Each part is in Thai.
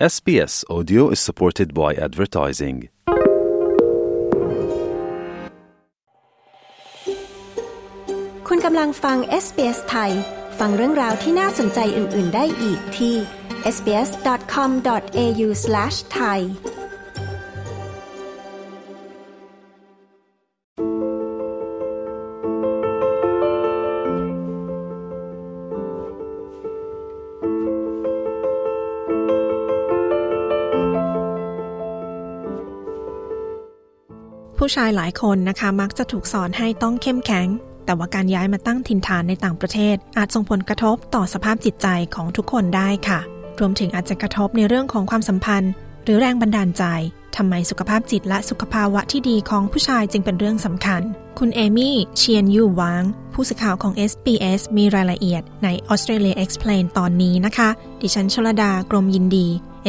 SBS Audio is supported by advertising. คุณกำลังฟัง SBS ไทย ฟังเรื่องราวที่น่าสนใจอื่น ๆ ได้อีกที่ sbs.com.au/thai ผู้ชายหลายคนนะคะมักจะถูกสอนให้ต้องเข้มแข็ง แต่ว่าการย้ายมาตั้งถิ่นฐานในต่างประเทศ อาจส่งผลกระทบต่อสภาพจิตใจของทุกคนได้ค่ะ รวมถึงอาจจะกระทบในเรื่องของความสัมพันธ์ หรือแรงบันดาลใจทำไมสุขภาพจิตและสุขภาวะที่ดีของผู้ชายจึงเป็นเรื่องสำคัญ คุณเอมี่เชียนยูวางผู้สื่อข่าวของ SBS มีรายละเอียดใน Australia Explain ตอนนี้นะคะ ดิฉันชลดากรมยินดี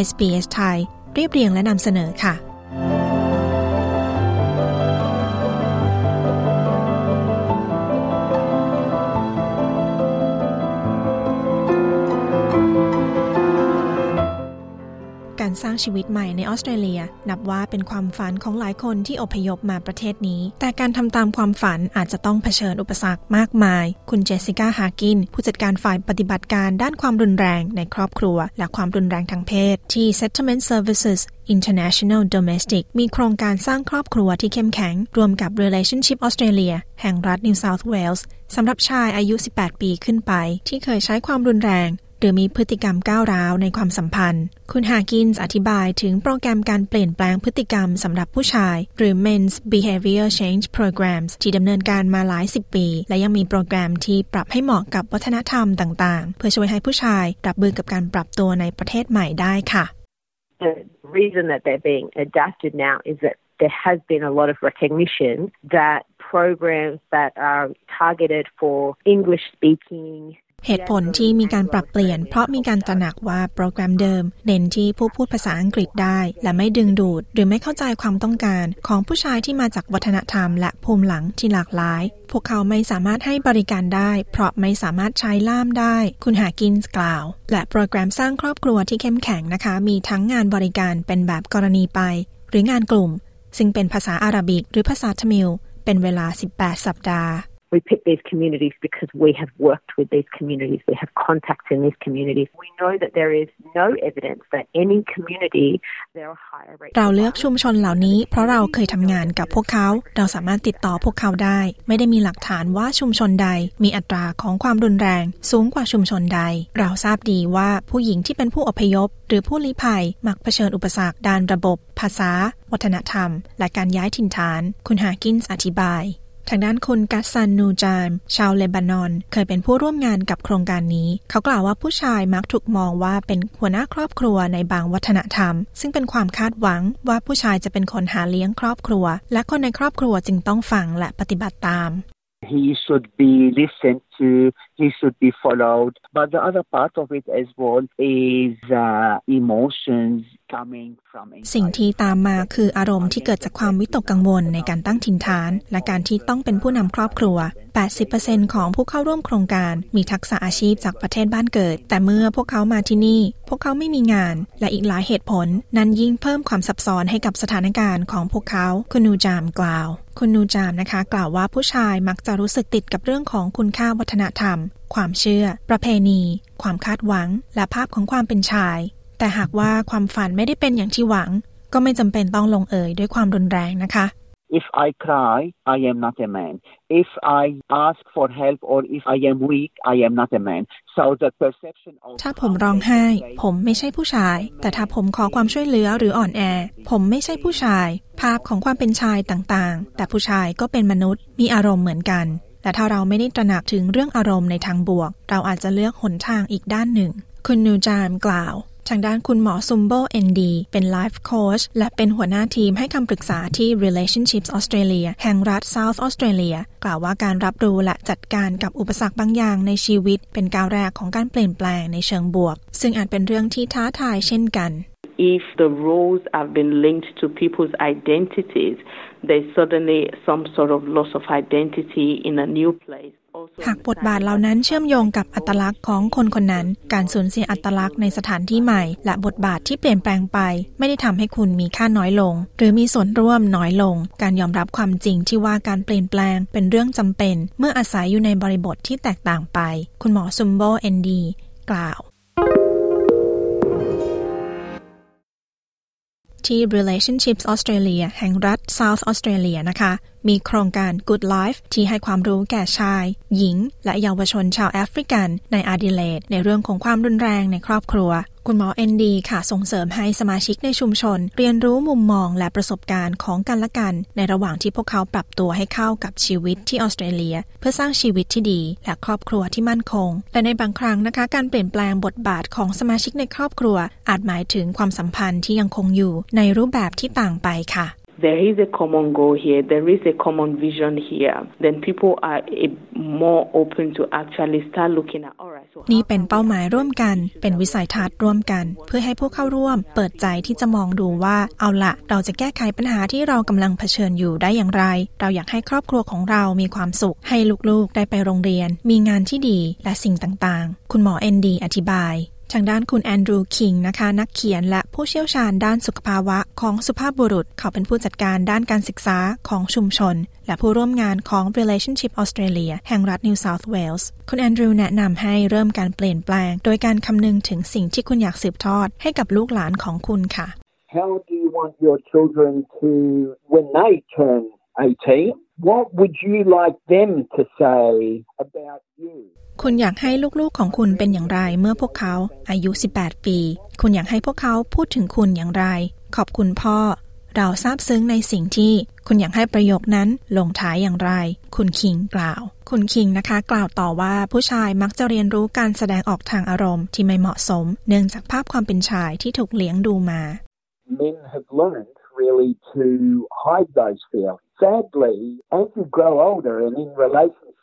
SBS ไทย เรียบเรียงและนำเสนอค่ะ การสร้างชีวิตใหม่ในออสเตรเลีย นับว่าเป็นความฝันของหลายคนที่อพยพมาประเทศนี้ แต่การทำตามความฝันอาจจะต้องเผชิญอุปสรรคมากมาย คุณเจสสิก้าฮากิน ผู้จัดการฝ่ายปฏิบัติการด้านความรุนแรงในครอบครัว และความรุนแรงทางเพศ ที่ Settlement Services International Domestic มีโครงการสร้างครอบครัวที่เข้มแข็ง รวมกับ Relationship Australia แห่งรัฐ New South Wales สำหรับชายอายุ 18 ปีขึ้นไป ที่เคยใช้ความรุนแรง หรือมีพฤติกรรมก้าวร้าวในความสัมพันธ์ คุณฮากินส์อธิบายถึงโปรแกรมการเปลี่ยนแปลงพฤติกรรมสำหรับผู้ชาย หรือ Men's Behavior Change Programs ที่ดำเนินการมาหลายสิบปี และยังมีโปรแกรมที่ปรับให้เหมาะกับวัฒนธรรมต่างๆ เพื่อช่วยให้ผู้ชายรับมือกับการปรับตัวในประเทศใหม่ได้ค่ะ the reason that they're being adapted now is that there has been a lot of recognition that programs that are targeted for English speaking เหตุผลที่มีการปรับเปลี่ยน เพราะมีการตระหนักว่าโปรแกรมเดิม เน้นที่ผู้พูดภาษาอังกฤษได้ และไม่ดึงดูด หรือไม่เข้าใจความต้องการ ของผู้ชายที่มาจากวัฒนธรรม และภูมิหลังที่หลากหลาย พวกเขาไม่สามารถให้บริการได้ เพราะไม่สามารถใช้ล่ามได้ คุณหากินกล่าว และโปรแกรมสร้างครอบครัวที่เข้มแข็งนะคะ มีทั้งงานบริการเป็นแบบกรณีไป หรืองานกลุ่ม ซึ่งเป็นภาษาอาหรับิกหรือภาษาทมิลเป็นเวลา 18 สัปดาห์ We pick these communities because we have worked with these communities. We have contacts in these communities. We know that there is no evidence that any community there are higher rates. เราเลือกชุมชนเหล่านี้ เพราะเราเคยทำงานกับพวกเขา เราสามารถติดต่อพวกเขาได้ ไม่ได้มีหลักฐานว่าชุมชนใด มีอัตราของความรุนแรง สูงกว่าชุมชนใด เราทราบดีว่าผู้หญิงที่เป็นผู้อพยพ หรือผู้ลี้ภัยมักเผชิญอุปสรรคด้านระบบ ภาษา วัฒนธรรม และการย้ายถิ่นฐาน คุณฮากินส์อธิบาย ทางด้านคุณกัสซันนูจามชาวเลบานอน เคยเป็นผู้ร่วมงานกับโครงการนี้ เขากล่าวว่าผู้ชายมักถูกมองว่าเป็นหัวหน้าครอบครัวในบางวัฒนธรรม ซึ่งเป็นความคาดหวังว่าผู้ชายจะเป็นคนหาเลี้ยงครอบครัว และคนในครอบครัวจึงต้องฟังและปฏิบัติตาม he should be listened to, he should be followed. But the other part of it as well is uh, emotions coming from สิ่งที่ตามมาคืออารมณ์ที่เกิดจากความวิตกกังวลในการตั้งถิ่นฐาน และการที่ต้องเป็นผู้นำครอบครัว 80%ของผู้เข้าร่วมโครงการมีทักษะอาชีพจากประเทศบ้านเกิด แต่เมื่อพวกเขามาที่นี่ พวกเขาไม่มีงาน และอีกหลายเหตุผล นั้นยิ่งเพิ่มความซับซ้อนให้กับสถานการณ์ของพวกเขา คุณนูจามกล่าว คุณนูจามนะคะ กล่าวว่าผู้ชายมักจะรู้สึกติดกับเรื่องของคุณค่าวัฒนธรรม ความเชื่อ ประเพณี ความคาดหวัง และภาพของความเป็นชาย แต่หากว่าความฝันไม่ได้เป็นอย่างที่หวัง ก็ไม่จำเป็นต้องลงเอยด้วยความรุนแรงนะคะ If I cry, I am not a man. If I ask for help or if I am weak, I am not a man. So the perception of ถ้าผมร้องไห้ ผมไม่ใช่ผู้ชาย แต่ถ้าผมขอความช่วยเหลือหรืออ่อนแอ ผมไม่ใช่ผู้ชาย ภาพของความเป็นชายต่างๆ แต่ผู้ชายก็เป็นมนุษย์ มีอารมณ์เหมือนกัน แต่ถ้าเราไม่ได้ตระหนักถึงเรื่องอารมณ์ในทางบวก เราอาจจะเลือกหนทางอีกด้านหนึ่ง คุณนูจามกล่าว ทางด้านคุณหมอซุมโบเอนดีเป็นไลฟ์โค้ชและเป็นหัวหน้าทีมให้คำปรึกษาที่ Relationships Australia แห่งรัฐ South Australia กล่าวว่าการรับรู้และจัดการกับอุปสรรคบางอย่างในชีวิต เป็นก้าวแรกของการเปลี่ยนแปลงในเชิงบวก ซึ่งอาจเป็นเรื่องที่ท้าทายเช่นกัน if the roles have been linked to people's identities, there's suddenly some sort of loss of identity in a new place. หากบทบาทเหล่านั้นเชื่อมโยงกับอัตลักษณ์ของคนคนนั้น การสูญเสียอัตลักษณ์ในสถานที่ใหม่ และบทบาทที่เปลี่ยนแปลงไป ไม่ได้ทำให้คุณมีค่าน้อยลง หรือมีส่วนร่วมน้อยลง การยอมรับความจริงที่ว่าการเปลี่ยนแปลงเป็นเรื่องจำเป็น เมื่ออาศัยอยู่ในบริบทที่แตกต่างไป คุณหมอซุมโบเอนดีกล่าวที่ Relationships Australia แห่งรัฐ South Australia นะคะ มีโครงการ Good Life ที่ให้ความรู้แก่ชาย หญิง และเยาวชนชาวแอฟริกันในอาดิเลดในเรื่องของความรุนแรงในครอบครัว คุณหมอเอนดีค่ะส่งเสริมให้สมาชิกในชุมชน เรียนรู้มุมมองและประสบการณ์ของกันและกัน ในระหว่างที่พวกเขาปรับตัวให้เข้ากับชีวิตที่ออสเตรเลีย เพื่อสร้างชีวิตที่ดี และครอบครัวที่มั่นคง และในบางครั้งนะคะการเปลี่ยนแปลงบทบาทของสมาชิกในครอบครัว อาจหมายถึงความสัมพันธ์ที่ยังคงอยู่ในรูปแบบที่ต่างไปค่ะ there is a common goal here, there is a common vision here, then people are more open to actually start looking at alright. นี่เป็นเป้าหมายร่วมกัน เป็นวิสัยทัศน์ร่วมกัน เพื่อให้ผู้เข้าร่วม เปิดใจที่จะมองดูว่า เอาละเราจะแก้ไขปัญหาที่เรากำลังเผชิญอยู่ได้อย่างไร เราอยากให้ครอบครัวของเรามีความสุข ให้ลูกๆ ได้ไปโรงเรียน มีงานที่ดี และสิ่งต่างๆ คุณหมอเอนดีอธิบาย ทางด้านคุณแอนดรูว์คิงนะคะนักเขียนและผู้เชี่ยวชาญด้านสุขภาวะของสุภาพบุรุษ เขาเป็นผู้จัดการด้านการศึกษาของชุมชน และผู้ร่วมงานของ Relationship Australia แห่งรัฐ New South Wales คุณแอนดรูว์แนะนำให้เริ่มการเปลี่ยนแปลง โดยการคำนึงถึงสิ่งที่คุณอยากสืบทอดให้กับลูกหลานของคุณค่ะ How do you want your children to when they turn 18 what would you like them to say about you คุณอยากให้ลูกๆของคุณเป็นอย่างไรเมื่อพวกเขา อายุ 18 ปี คุณอยากให้พวกเขาพูดถึงคุณอย่างไร ขอบคุณพ่อ เราซาบซึ้งในสิ่งที่ คุณอยากให้ประโยคนั้นลงท้ายอย่างไร คุณคิงกล่าว คุณคิงนะคะ กล่าวต่อว่าผู้ชายมักจะเรียนรู้การแสดงออกทางอารมณ์ที่ไม่เหมาะสม เนื่องจากภาพความเป็นชายที่ถูกเลี้ยงดูมา Men have learned really to hide those feelings. Sadly, as you grow older and in relationships,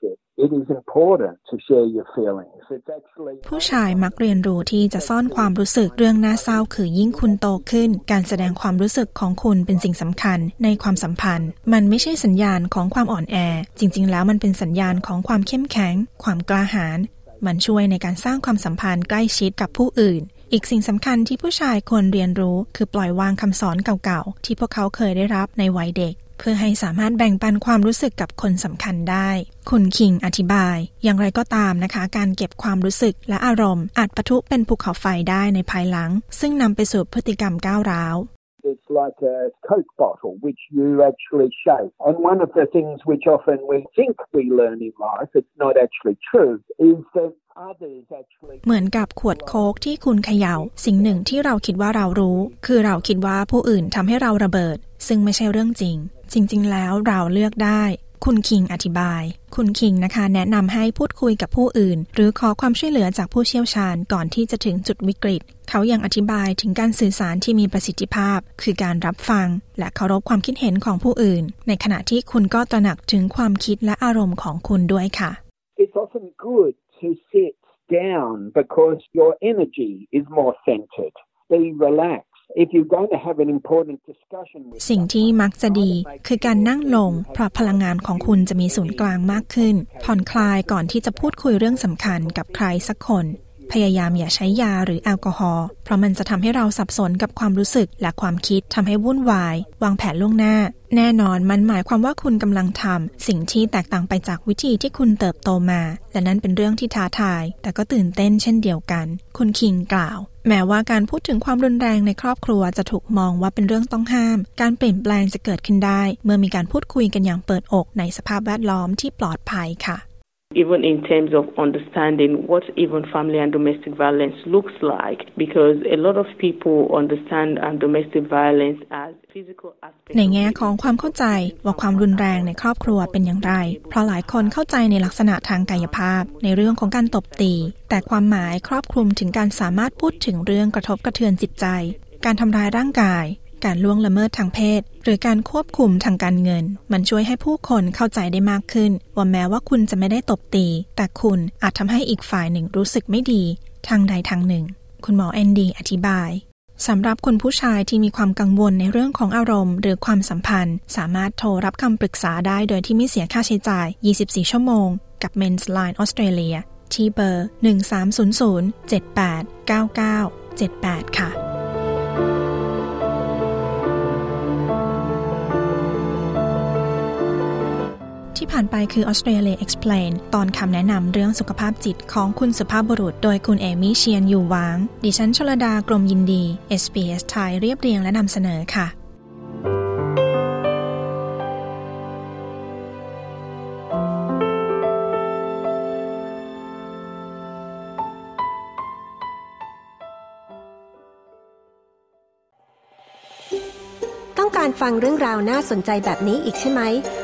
ผู้ชายมักเรียนรู้ที่จะซ่อนความรู้สึกเรื่องน่าเศร้าคือยิ่งคุณโตขึ้น การแสดงความรู้สึกของคุณเป็นสิ่งสำคัญในความสัมพันธ์ มันไม่ใช่สัญญาณของความอ่อนแอ จริง ๆ แล้วมันเป็นสัญญาณของความเข้มแข็ง ความกล้าหาญมันช่วยในการสร้างความสัมพันธ์ใกล้ชิดกับผู้อื่น อีกสิ่งสำคัญที่ผู้ชายควรเรียนรู้ คือปล่อยวางคำสอนเก่าๆ ที่พวกเขาเคยได้รับในวัยเด็ก เพื่อให้สามารถแบ่งปันความรู้สึกกับคนสำคัญได้ คุณคิงอธิบาย อย่างไรก็ตามนะคะ การเก็บความรู้สึกและอารมณ์ อาจปะทุเป็นภูเขาไฟได้ในภายหลัง ซึ่งนำไปสู่พฤติกรรมก้าวร้าว It's like a Coke bottle which you actually shake. And one of the things which often we think we learn in life, it's not actually true, is that others actually เหมือนกับขวดโค้กที่คุณเขยา่า สิ่งหนึ่งที่เราคิดว่าเรารู้ คือเราคิดว่าผู้อื่นทำให้เราระเบิด ซึ่งไม่ใช่เรื่องจริง จริง ๆ แล้วเราเลือกได้ คุณคิงอธิบาย คุณคิงนะคะ แนะนำให้พูดคุยกับผู้อื่น หรือขอความช่วยเหลือจากผู้เชี่ยวชาญก่อนที่จะถึงจุดวิกฤต เขายังอธิบายถึงการสื่อสารที่มีประสิทธิภาพ คือการรับฟัง และเคารพความคิดเห็นของผู้อื่น ในขณะที่คุณก็ตระหนักถึงความคิดและอารมณ์ของคุณด้วยค่ะ it's often good to sit down because your energy is more centered. Be relaxed. If you're going to have an important discussion with สิ่งที่มักจะดีคือการนั่งลง เพราะพลังงานของคุณจะมีศูนย์กลางมากขึ้น ผ่อนคลายก่อนที่จะพูดคุยเรื่องสำคัญกับใครสักคน พยายามอย่าใช้ยาหรือแอลกอฮอล์เพราะมันจะทำให้เราสับสนกับความรู้สึกและความคิดทำให้วุ่นวาย วางแผนล่วงหน้า แน่นอนมันหมายความว่าคุณกำลังทำสิ่งที่แตกต่างไปจากวิธีที่คุณเติบโตมา และนั้นเป็นเรื่องที่ท้าทาย แต่ก็ตื่นเต้นเช่นเดียวกัน คุณคิงกล่าวแม้ว่าการพูดถึงความรุนแรงในครอบครัวจะถูกมองว่าเป็นเรื่องต้องห้าม การเปลี่ยนแปลงจะเกิดขึ้นได้ เมื่อมีการพูดคุยกันอย่างเปิดอกในสภาพแวดล้อมที่ปลอดภัยค่ะ even in terms of understanding what even family and domestic violence looks like because a lot of people understand um, domestic violence as physical aspect ในแง่ของความเข้าใจว่าความรุนแรงในครอบครัวเป็นอย่างไร เพราะหลายคนเข้าใจในลักษณะทางกายภาพ ในเรื่องของการตบตี แต่ความหมายครอบคลุมถึงการสามารถพูดถึงเรื่องกระทบกระเทือนจิตใจ การทำร้ายร่างกาย การล่วงละเมิดทางเพศ หรือการควบคุมทางการเงิน มันช่วยให้ผู้คนเข้าใจได้มากขึ้น ว่าแม้ว่าคุณจะไม่ได้ตบตี แต่คุณอาจทำให้อีกฝ่ายหนึ่งรู้สึกไม่ดี ทางใดทางหนึ่ง คุณหมอแอนดีอธิบายสำหรับคุณผู้ชายที่มีความกังวลในเรื่องของอารมณ์หรือความสัมพันธ์ สามารถโทรรับคำปรึกษาได้โดยที่ไม่เสียค่าใช้จ่าย 24 ชั่วโมง กับ Men's Line Australia ที่เบอร์ 1300 7899 78 ค่ะ ที่ผ่านไปคือ Australia Explain ตอนคำแนะนำเรื่องสุขภาพจิตของคุณสุภาพบุรุษ โดยคุณเอมี่เชียนอยู่วาง ดิฉันชลดากรมยินดี SBS ไทยเรียบเรียงและนำเสนอค่ะต้องการฟังเรื่องราวน่าสนใจแบบนี้อีกใช่ไหม